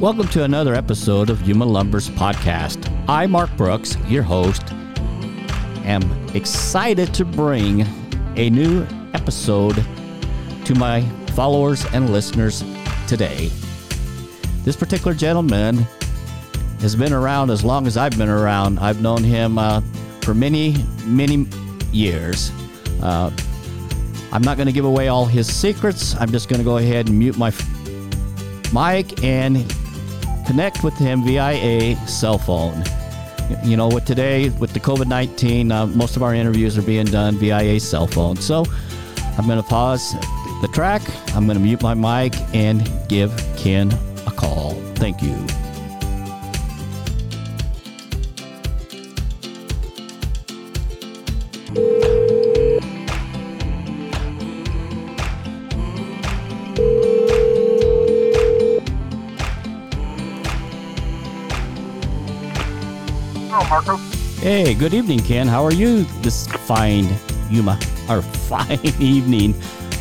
Welcome to another episode of Yuma Lumber's podcast. I, Mark Brooks, your host, am excited to bring a new episode to my followers and listeners today. This particular gentleman has been around as long as I've been around. I've known him uh, for many, many years. Uh, I'm not going to give away all his secrets. I'm just going to go ahead and mute my mic and connect with him via cell phone. You know, with today, with the COVID 19, uh, most of our interviews are being done via cell phone. So I'm going to pause the track, I'm going to mute my mic and give Ken a call. Thank you. Hey, good evening, Ken. How are you this fine Yuma or fine evening?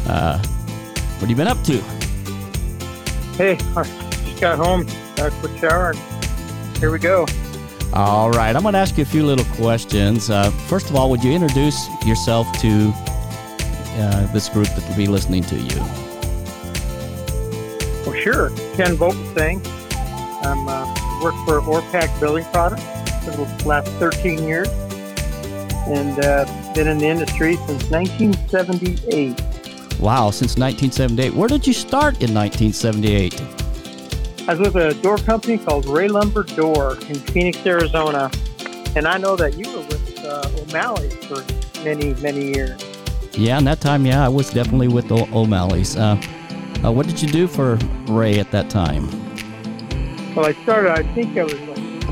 Uh, what have you been up to? Hey, I just got home, got a quick shower, and here we go. All right, I'm going to ask you a few little questions. Uh, first of all, would you introduce yourself to uh, this group that will be listening to you? Well, sure. Ken Vogelsang. I'm uh, work for ORePAC Building Products for the last 13 years, and uh, been in the industry since 1978. Wow, since 1978. Where did you start in 1978? I was with a door company called Ray Lumber Door in Phoenix, Arizona, and I know that you were with uh, O'Malley for many, many years. Yeah, and that time, yeah, I was definitely with the O'Malley's. Uh, uh, what did you do for Ray at that time? Well, I started, I think I was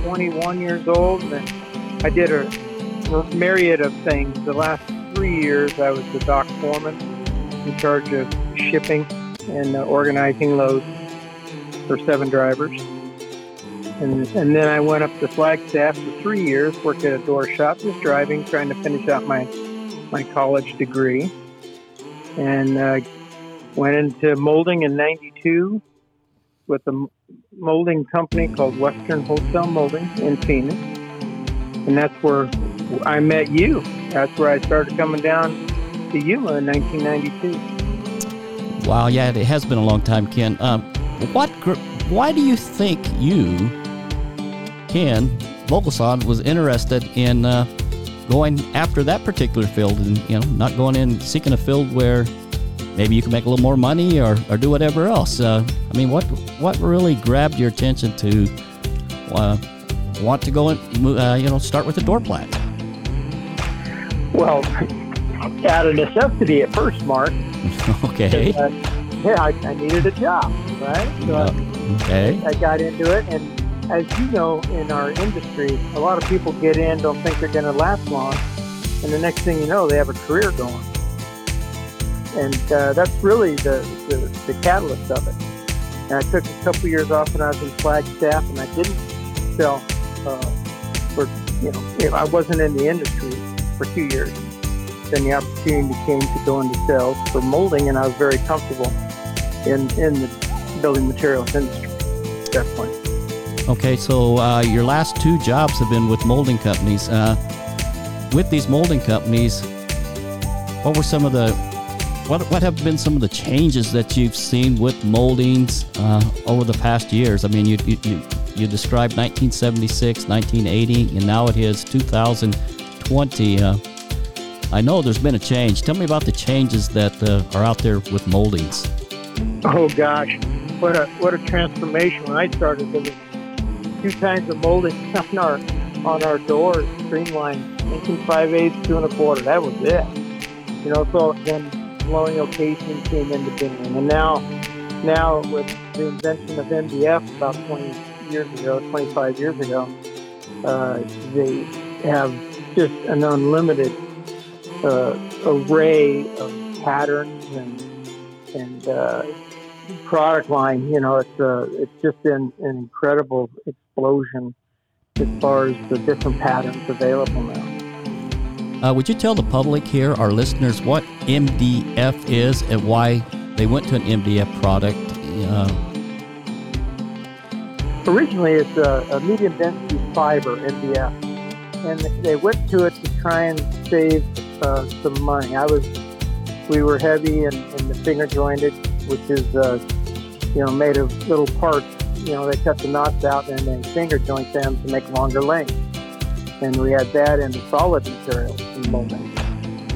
21 years old, and I did a myriad of things. The last three years, I was the dock foreman in charge of shipping and uh, organizing loads for seven drivers. And, and then I went up to Flagstaff for three years, worked at a door shop, just driving, trying to finish out my, my college degree. And uh, went into molding in 92 with m- molding company called Western Wholesale Molding in Phoenix. And that's where I met you. That's where I started coming down to Yuma in 1992. Wow, yeah, it has been a long time, Ken. Um, what? Why do you think you, Ken Vogelsang, was interested in uh, going after that particular field, and you know, not going in seeking a field where maybe you can make a little more money or, or do whatever else? Uh, I mean, what what really grabbed your attention to uh, want to go and uh, you know start with a door plant? Well, out of necessity at first, Mark. okay. Uh, yeah, I, I needed a job, right? So I- Okay. I got into it, and as you know, in our industry, a lot of people get in, don't think they're going to last long, and the next thing you know, they have a career going. And uh, that's really the, the, the catalyst of it. And I took a couple years off when I was in Flagstaff, and I didn't sell uh, for, you know, I wasn't in the industry for two years. Then the opportunity came to go into sales for molding, and I was very comfortable in, in the building materials industry. Definitely. Okay, so uh, your last two jobs have been with molding companies. Uh, with these molding companies, what were some of the what what have been some of the changes that you've seen with moldings uh, over the past years? I mean, you you, you you described 1976, 1980, and now it is 2020. Uh, I know there's been a change. Tell me about the changes that uh, are out there with moldings. Oh gosh, what a what a transformation! When I started, there was two kinds of molding on our on our doors, streamlined, making five eighths, two and a quarter. That was it. You know, so then colonial casing came into being, and now now with the invention of MDF about 20 years ago, 25 years ago, uh, they have just an unlimited uh, array of patterns and and uh, product line. You know, it's uh, it's just been an incredible explosion as far as the different patterns available now. Uh, would you tell the public here, our listeners, what MDF is and why they went to an MDF product? Uh, originally it's a, a medium density fiber MDF, and they went to it to try and save uh, some money. I was, we were heavy and, and the finger jointed, which is uh, you know made of little parts. You know they cut the knots out and then finger joint them to make longer lengths. And we had that in the solid material in moment.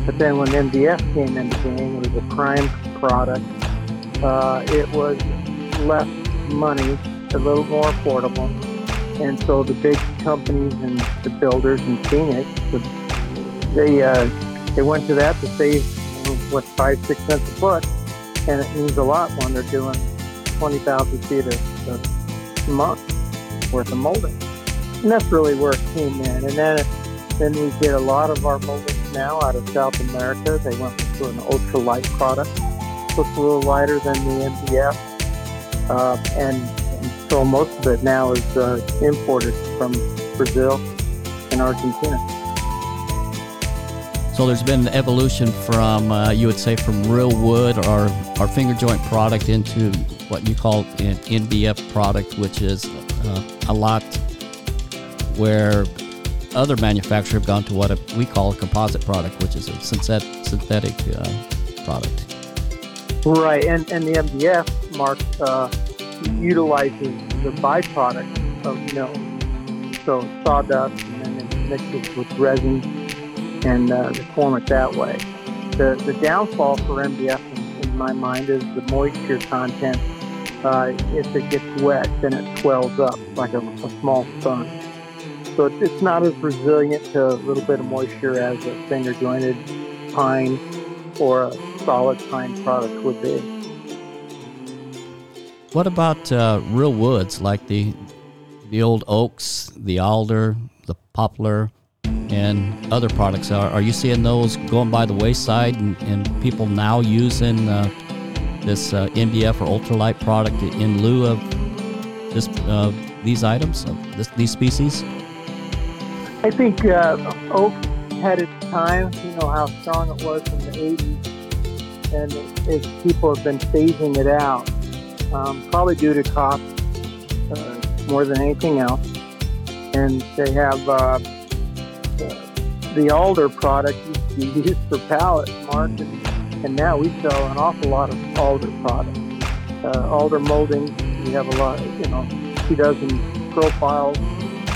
But then when MDF came into being, it was a prime product. Uh, it was less money a little more affordable. And so the big companies and the builders in Phoenix, they uh, they went to that to save what five six cents a foot, and it means a lot when they're doing twenty thousand feet a month worth of molding, and that's really where it came in. And then then we get a lot of our moldings now out of South America. They went to an ultralight product, looks a little lighter than the MDF, uh, and so most of it now is uh, imported from Brazil and Argentina. So there's been an evolution from, uh, you would say, from real wood or our finger joint product into what you call an MDF product, which is uh, a lot where other manufacturers have gone to what we call a composite product, which is a synthetic, synthetic uh, product. Right, and, and the MDF, Mark, uh, utilizes the byproduct of mill. So sawdust, and then it mixes with resin, and uh, they form it that way. The, the downfall for MDF, in, in my mind, is the moisture content. Uh, if it gets wet, then it swells up like a, a small sponge. So it's, not as resilient to a little bit of moisture as a finger jointed pine or a solid pine product would be. What about uh, real woods like the the old oaks, the alder, the poplar, and other products? Are, are you seeing those going by the wayside and, and people now using uh, this uh, MDF or ultralight product in lieu of this uh, these items, this, these species? I think uh, oak had its time. You know how strong it was in the 80s, and people have been phasing it out um, probably due to cost uh, more than anything else. And they have uh, the alder product used to be used for pallets, Mark, and, and now we sell an awful lot of alder products. Uh, alder molding, we have a lot, you know, two dozen profiles,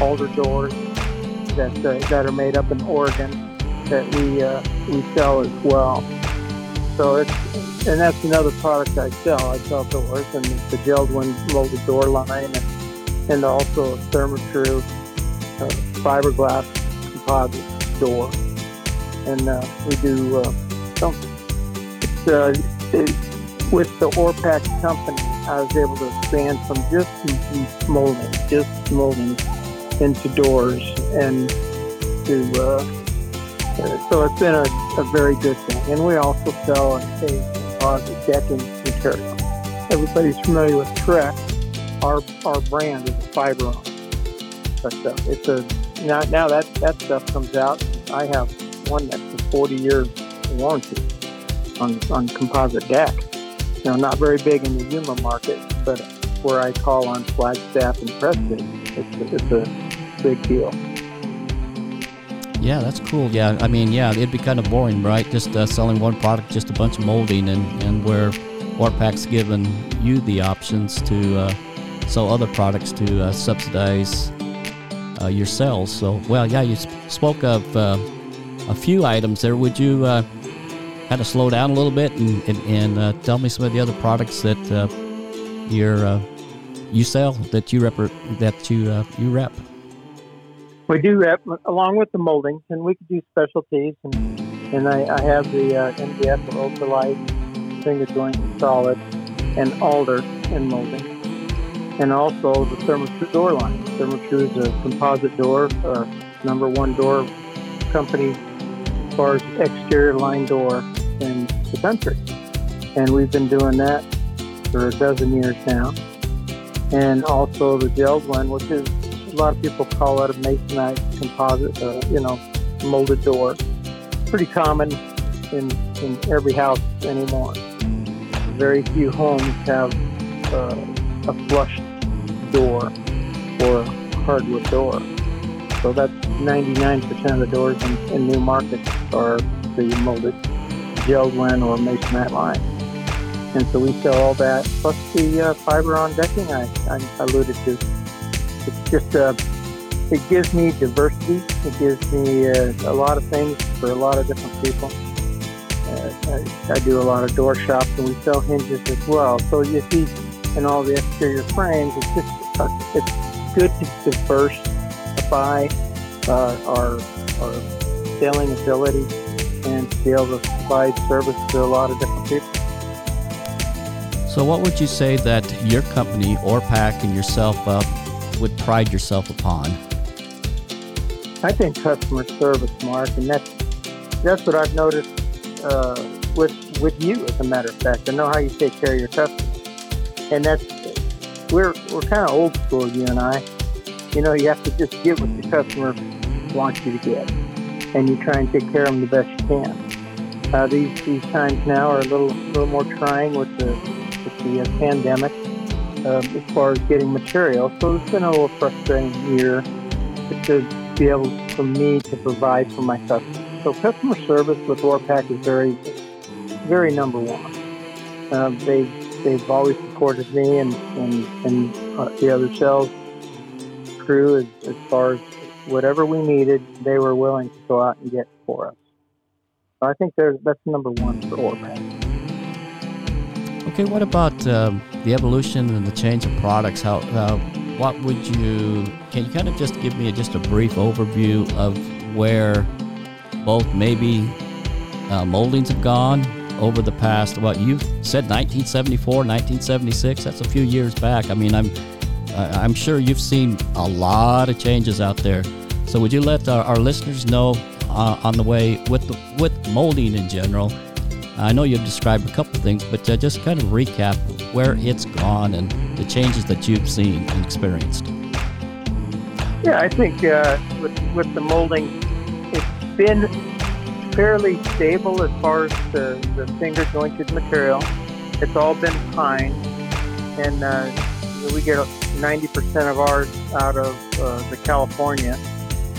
alder doors that uh, that are made up in Oregon that we uh, we sell as well. So it's and that's another product I sell. I sell doors and the Jeld-Wen molded door line and, and also a Therma-Tru uh, fiberglass composite door. And uh, we do uh, so it's, uh, it, with the ORePAC company, I was able to expand from just molding, just molding into doors and to uh, uh, so it's been a, a very good thing. And we also sell a, composite decking material. Everybody's familiar with Trex. Our our brand is a Fiberon. But uh, it's a now, now that that stuff comes out. I have one that's a 40 year warranty on on composite deck. You know, not very big in the Yuma market, but where I call on Flagstaff and Prescott, it's, it's a big deal. Yeah, that's cool. Yeah, I mean, yeah, it'd be kind of boring, right? Just uh, selling one product, just a bunch of molding, and, and where ORePAC's given you the options to uh, sell other products to uh, subsidize uh, your sales. So, well, yeah, you sp- spoke of uh, a few items there. Would you uh, kind of slow down a little bit and, and, and tell me some of the other products that you're you sell that you rep that you uh, you rep? we do rep along with the moldings, and we could do specialties. And, and I, I have the uh, MDF or ultralight finger joint solid and alder in molding, and also the Therma-Tru door line. Therma-Tru is a composite door, uh, number one door company as far as exterior line door in the country, and we've been doing that for a dozen years now. And also the Jeld-Wen, which is a lot of people call it a masonite composite, uh, you know, molded door. Pretty common in, in every house anymore. Very few homes have uh, a flush door or hardwood door. So that's 99% of the doors in, in new markets are the molded JELD-WEN or Masonite line. And so we sell all that, plus the uh, Fiberon decking I, I alluded to. It's just, uh, it gives me diversity. It gives me uh, a lot of things for a lot of different people. Uh, I, I, do a lot of door shops and we sell hinges as well. So you see in all the exterior frames, it's just, uh, it's good to diversify uh, our, our selling ability and to be able to provide service to a lot of different people. So, what would you say that your company, ORePAC, and yourself uh, would pride yourself upon? I think customer service, Mark, and that's that's what I've noticed uh, with with you. As a matter of fact, I know how you take care of your customers, and that's we're we're kind of old school, you and I. You know, you have to just get what the customer wants you to get, and you try and take care of them the best you can. Uh, these these times now are a little little more trying with the the uh, pandemic um, as far as getting material. So it's been a little frustrating year to be able for me to provide for my customers. So customer service with ORePAC is very, very number one. Um, they they've always supported me and and, and uh, the other sales crew as, as far as whatever we needed, they were willing to go out and get for us. So I think that's number one for ORePAC. Okay, what about um, the evolution and the change of products? How, uh, what would you? Can you kind of just give me just a brief overview of where both maybe uh, moldings have gone over the past? What you said, 1974, 1976. That's a few years back. I mean, I'm I'm sure you've seen a lot of changes out there. So would you let our, our listeners know uh, on the way with the, with molding in general? I know you've described a couple things, but uh, just kind of recap where it's gone and the changes that you've seen and experienced. Yeah, I think uh, with, with the molding, it's been fairly stable as far as the, the finger jointed material. It's all been pine, and uh, we get 90% of ours out of uh, the California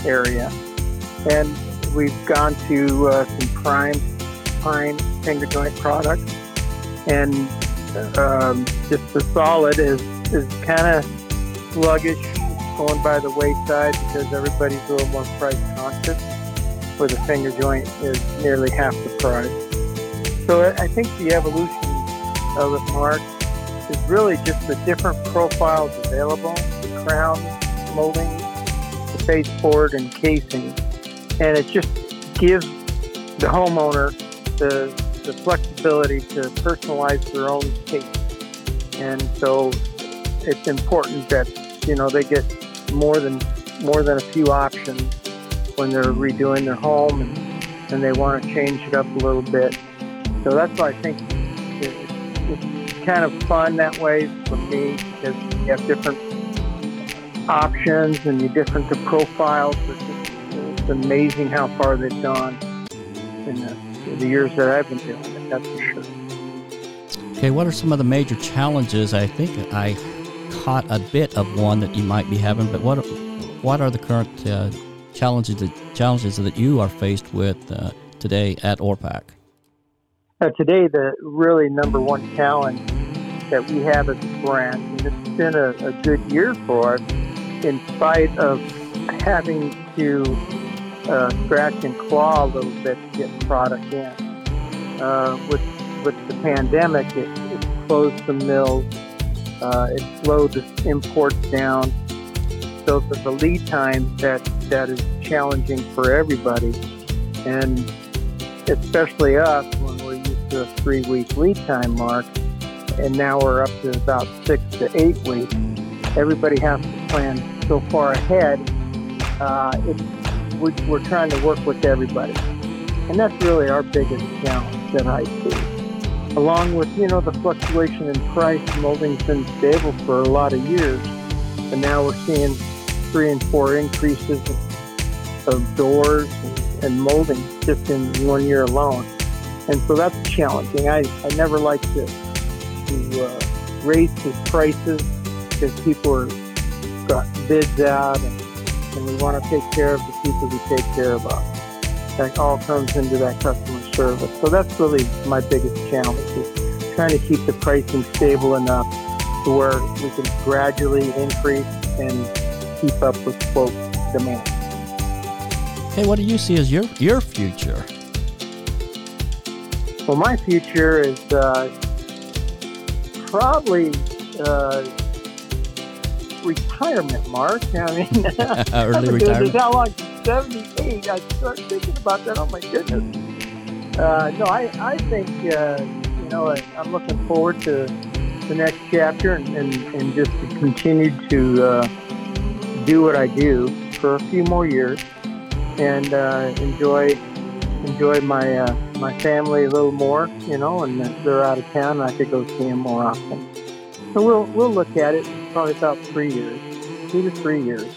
area. And we've gone to uh, some prime pine finger joint product, and um, just the solid is is kind of sluggish, going by the wayside because everybody's a little more price conscious. Where the finger joint is nearly half the price. So I think the evolution of the mark is really just the different profiles available, the crown molding, the baseboard, and casing, and it just gives the homeowner the the flexibility to personalize their own taste. And so it's important that, you know, they get more than more than a few options when they're redoing their home and, and they want to change it up a little bit. So that's why I think it, it's kind of fun that way for me because you have different options and you different the profiles. It's, just, it's amazing how far they've gone in the the years that I've been doing it, that's for sure. Okay, what are some of the major challenges? I think I caught a bit of one that you might be having, but what what are the current uh, challenges that challenges that you are faced with uh, today at ORePAC? Uh, today, the really number one challenge that we have as a brand, and it's been a, a good year for us, in spite of having to uh, scratch and claw a little bit to get product in. Uh, with with the pandemic, it, it closed the mills. Uh, it slowed the imports down. So the, the lead time that that is challenging for everybody, and especially us when we're used to a three week lead time mark, and now we're up to about six to eight weeks. Everybody has to plan so far ahead. Uh, it's we, we're trying to work with everybody. And that's really our biggest challenge that I see. Along with, you know, the fluctuation in price, molding's been stable for a lot of years. And now we're seeing three and four increases of doors and molding just in one year alone. And so that's challenging. I, I never like to, to uh, raise the prices because people are got bids out, and, and we want to take care of the people we take care of. That all comes into that customer service. So that's really my biggest challenge is trying to keep the pricing stable enough to where we can gradually increase and keep up with quote demand. Hey, what do you see as your your future? Well, my future is uh, probably uh, retirement, Mark. I mean, early retirement. How long? Seventy-eight. I start thinking about that. Oh my goodness. Uh, no, I I think uh, you know I'm looking forward to the next chapter and, and, and just to continue to uh, do what I do for a few more years and uh, enjoy enjoy my uh, my family a little more, you know, and if they're out of town, and I could go see them more often. So we'll we'll look at it probably about three years, two to three years,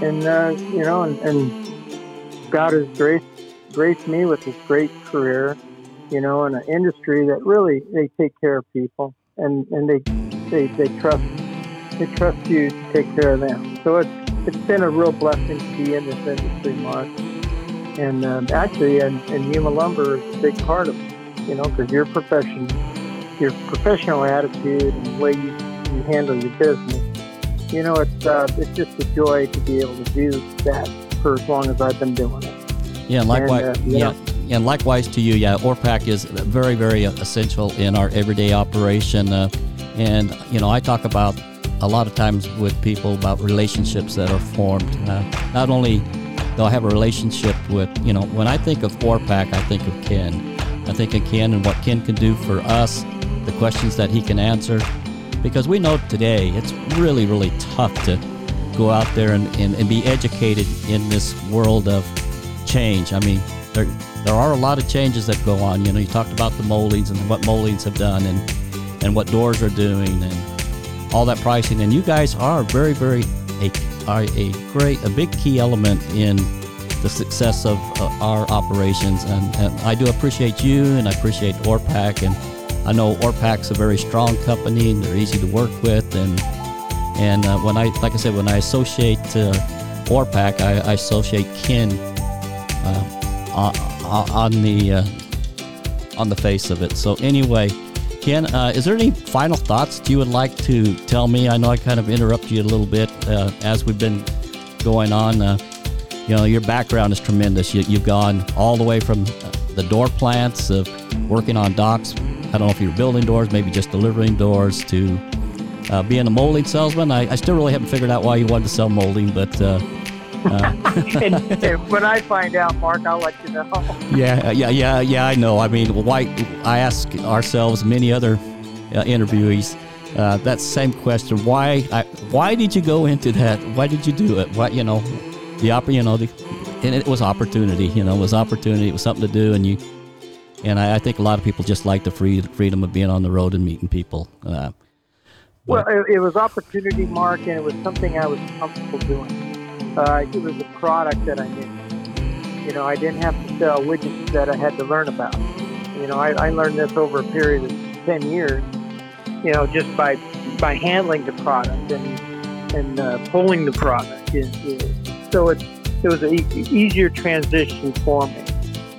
and uh, you know, and, and God has graced graced me with this great career, you know, in an industry that really they take care of people and and they they they trust they trust you to take care of them. So it's it's been a real blessing to be in this industry, Mark. And um, actually, and, and Yuma Lumber is a big part of it, you know, because your profession, your professional attitude and the way you, you handle your business, you know, it's uh, it's just a joy to be able to do that for as long as I've been doing it. Yeah, likewise. And, uh, yeah, know, and likewise to you. Yeah, ORePAC is very, very essential in our everyday operation. Uh, and you know, I talk about a lot of times with people about relationships that are formed. Uh, not only they'll have a relationship with, you know, when I think of ORePAC, I think of Ken. I think of Ken and what Ken can do for us, the questions that he can answer. Because we know today it's really, really tough to go out there and, and, and be educated in this world of change. I mean, there, there are a lot of changes that go on. You know, you talked about the moldings and what moldings have done and, and what doors are doing and all that pricing. And you guys are very, very a are a great, a big key element in the success of uh, our operations. And, and, I do appreciate you, and I appreciate ORePAC, and I know ORePAC's a very strong company, and they're easy to work with. And and uh, when I, like I said, when I associate uh, ORePAC, I, I associate Ken uh, on the uh, on the face of it. So anyway. Ken, uh, is there any final thoughts you would like to tell me? I know I kind of interrupted you a little bit uh, as we've been going on. You know, your background is tremendous. You, have gone all the way from the door plants of working on docks. I don't know if you're building doors, maybe just delivering doors, to uh, being a molding salesman. I, I, still really haven't figured out why you wanted to sell molding, but uh, and, and, when I find out, Mark, I'll let you know. yeah, yeah, yeah, yeah. I know. I mean, why? I ask ourselves, many other uh, interviewees, uh, that same question. Why? I, why did you go into that? Why did you do it? Why? You know, the. You know, the, and it was opportunity. You know, it was opportunity. It was something to do, and you. And I, I think a lot of people just like the free freedom of being on the road and meeting people. Uh, well, it, it was opportunity, Mark, and it was something I was comfortable doing uh, it was a product that I knew. You know, I didn't have to sell widgets that I had to learn about. You know, I, I learned this over a period of 10 years, you know, just by by handling the product and and uh, pulling the product. Is, is, so it, it was an e- easier transition for me.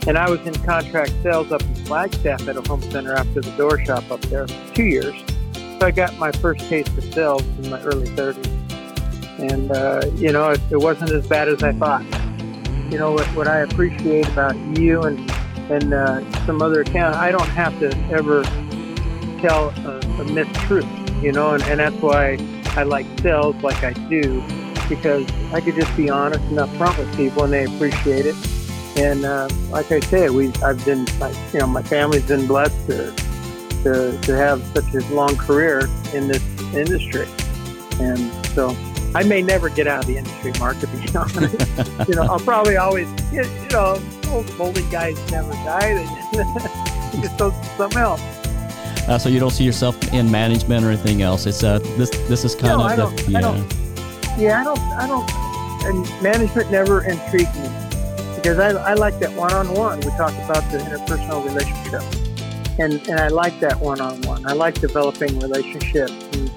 And I was in contract sales up in Flagstaff at a home center after the door shop up there for two years. So I got my first taste of sales in my early 30s and uh, you know it, it, wasn't as bad as I thought. You know what, what I appreciate about you and and uh, some other account, I don't have to ever tell a, a mistruth. You know, and, and that's why I like sales like I do because I could just be honest and upfront with people, and they appreciate it. And uh, like I said, we I've been you know my family's been blessed to to to have such a long career in this industry, and so I may never get out of the industry, Mark, to be honest. you know, I'll probably always, you know, old molding guys never die. They just go something else. Uh, so you don't see yourself in management or anything else. It's uh, this this is kind no, of I don't, the, yeah. I don't, yeah, I don't, I don't, and management never intrigued me because I, I like that one-on-one. We talked about the interpersonal relationship, and and I like that one-on-one. I like developing relationships. And,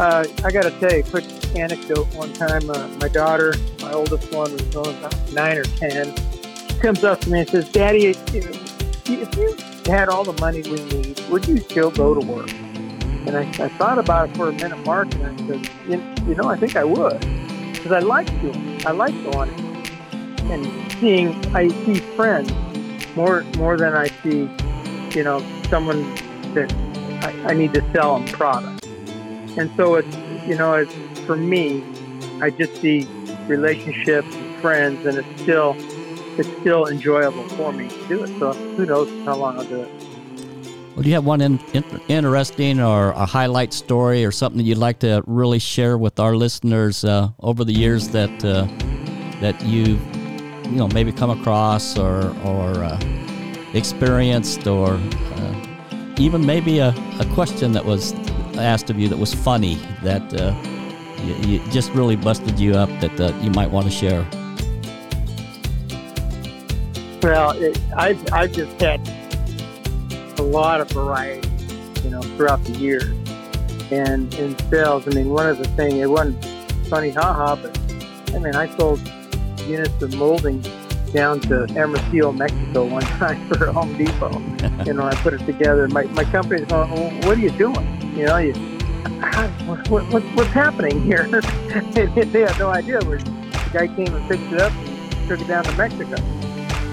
uh, I got to tell you, a quick anecdote one time. Uh, my daughter, my oldest one, was about nine or ten. She comes up to me and says, "Daddy, if you had all the money we need, would you still go to work?" And I, I thought about it for a minute, Mark, and I said, "You, you know, I think I would, because I like doing. I like going and seeing. I see friends more more than I see, you know, someone that I, I need to sell them product. And so it's, you know, it's for me, I just see relationships, and friends, and it's still, it's still enjoyable for me to do it. So who knows how long I'll do it. Well, do you have one in, in, interesting or a highlight story or something that you'd like to really share with our listeners uh, over the years that uh, that you you know maybe come across or or uh, experienced or uh, even maybe a, a question that was asked of you that was funny that uh, you, you just really busted you up that uh, you might want to share? Well, it, I've, I've just had a lot of variety, you know, throughout the years. And in sales, I mean, one of the things, it wasn't funny, haha, but I mean, I sold units of molding down to Hermosillo, Mexico mm-hmm. one time for Home Depot. you know, I put it together. My, my company's going, well, what are you doing? You know, you, what, what, what's happening here? they had no idea. Where the guy came and picked it up and took it down to Mexico.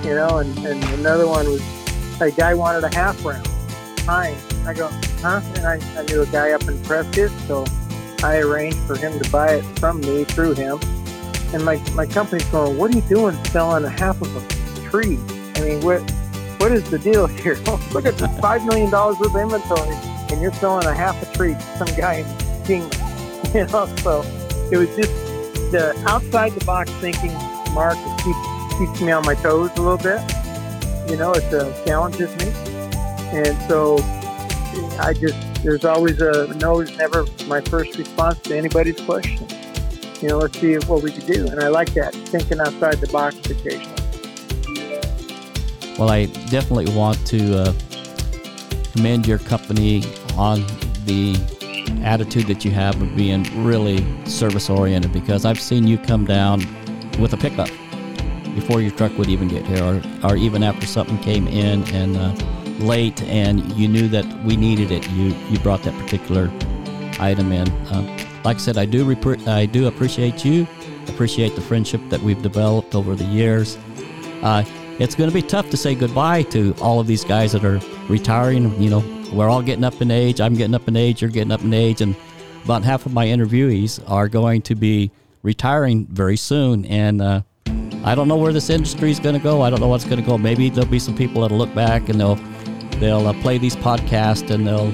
You know, and, and another one was a guy wanted a half round. Hi. I go, huh? And I, I knew a guy up in Prescott, so I arranged for him to buy it from me through him and my, my company's going, what are you doing selling a half of a tree? I mean, what what is the deal here? Look at this $5 million worth of inventory, and you're selling a half a tree to some guy in Kingman. You know, so it was just the outside the box thinking, Mark, keeps, keeps me on my toes a little bit. You know, it uh, challenges me. And so I just, there's always a no is never my first response to anybody's question you know, let's see what we could do. And I like that, thinking outside the box occasionally. Well, I definitely want to uh, commend your company on the attitude that you have of being really service oriented because I've seen you come down with a pickup before your truck would even get here or, or even after something came in and uh, late and you knew that we needed it you you brought that particular item in uh, like I said, I do I do appreciate you, appreciate the friendship that we've developed over the years. Uh, it's going to be tough to say goodbye to all of these guys that are retiring. You know, we're all getting up in age. I'm getting up in age. You're getting up in age, and about half of my interviewees are going to be retiring very soon. And uh, I don't know where this industry is going to go. I don't know what's going to go. Maybe there'll be some people that'll look back and they'll they'll uh, play these podcasts and they'll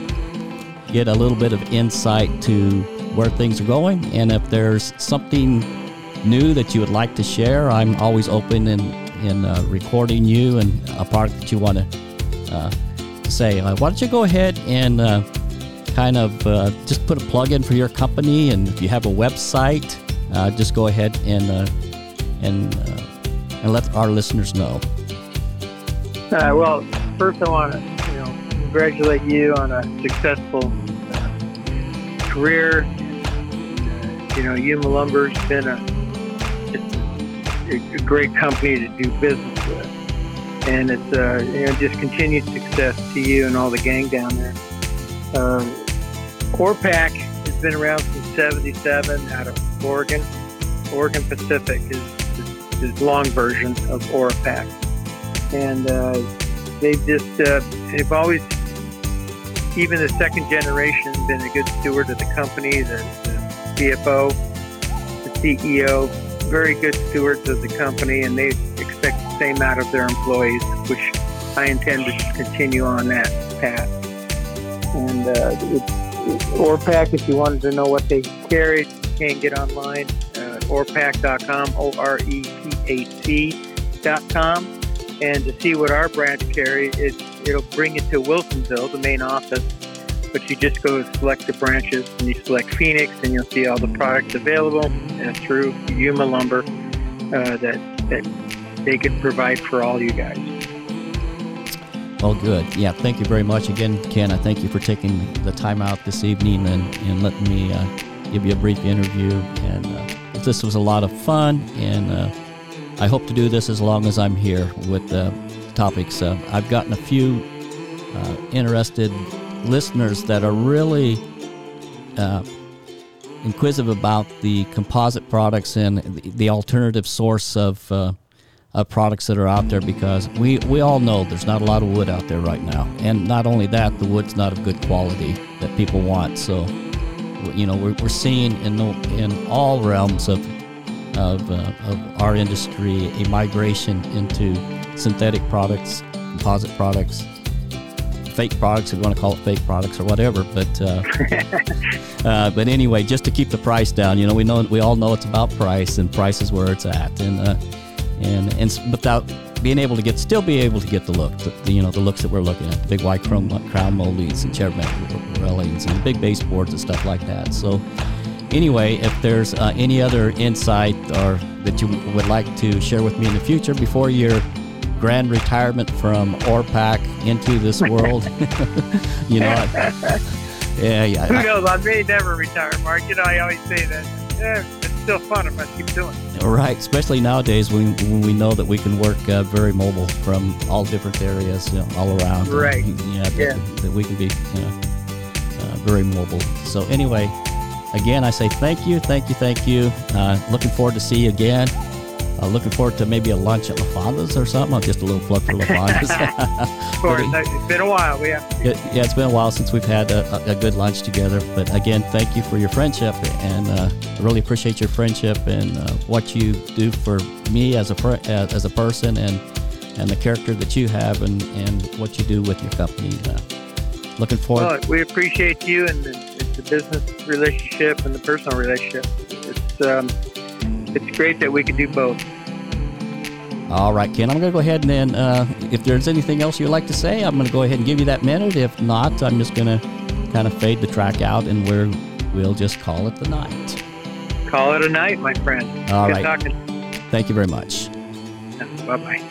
get a little bit of insight to where things are going. And if there's something new that you would like to share, I'm always open in, in uh, recording you and a part that you want to uh, say. Uh, why don't you go ahead and uh, kind of uh, just put a plug in for your company? And if you have a website, uh, just go ahead and, and, and let our listeners know. well, first I want to you know, congratulate you on a successful career you know, Yuma Lumber's been a, a great company to do business with. And it's, uh, you know, just continued success to you and all the gang down there. Um, ORePAC has been around since 77 out of Oregon. Oregon Pacific is, is long version of ORePAC. And uh, they've just, uh, they've always, even the second generation, been a good steward of the company. The, the CFO, the CEO, very good stewards of the company, and they expect the same out of their employees, which I intend to continue on that path. And uh, it, ORePAC, if you wanted to know what they carry, you can get online at orepac.com, O-R-E-P-A-C.com. And to see what our branch carry, it, it'll bring you to Wilsonville, the main office, but you just go select the branches and you select Phoenix and you'll see all the products available uh, through Yuma Lumber uh, that, that they could provide for all you guys. Well, good. Yeah, thank you very much again, Ken. I thank you for taking the time out this evening and, and letting me uh, give you a brief interview. And uh, this was a lot of fun, and uh, I hope to do this as long as I'm here with the topics. Uh, I've gotten a few uh, interested listeners that are really uh, inquisitive about the composite products and the, the alternative source of, uh, of products that are out there because we, we all know there's not a lot of wood out there right now. And not only that, the wood's not of good quality that people want. So, you know, we're, we're seeing in, the, in all realms of, of, uh, of our industry a migration into synthetic products, composite products, fake products, if you want to call it fake products or whatever. But uh, uh, but anyway, just to keep the price down, you know, we know we all know it's about price, and price is where it's at, and uh, and and without being able to get still be able to get the look, the, the, you know, the looks that we're looking at, the big white chrome crown moldies and chair railings and the big baseboards and stuff like that. So anyway, if there's uh, any other insight or that you would like to share with me in the future before you're grand retirement from ORePAC into this world. you know, I, yeah, yeah. Who knows? I may never retire, Mark. You know, I always say that. Yeah, it's still fun if I keep doing it. Right, especially nowadays when, when we know that we can work uh, very mobile from all different areas, you know, all around. Right. yeah, that, yeah. That, we can be you know, uh, very mobile. So anyway, again, I say thank you, thank you, thank you. Uh, looking forward to see you again. Uh, looking forward to maybe a lunch at LaFonda's or something. Just a little plug for LaFonda's. of course, it's been a while. We have. It, yeah, it's been a while since we've had a, a, good lunch together. But again, thank you for your friendship, and uh, I really appreciate your friendship and uh, what you do for me as a as a person, and and the character that you have, and, and what you do with your company. Uh, looking forward. Well, we appreciate you and the, the business relationship and the personal relationship. It's um, it's great that we can do both. All right, Ken, I'm going to go ahead and then, uh, if there's anything else you'd like to say, I'm going to go ahead and give you that minute. If not, I'm just going to kind of fade the track out and we're, we'll just call it the night. Call it a night, my friend. All Good right. Talking. Thank you very much. Bye bye.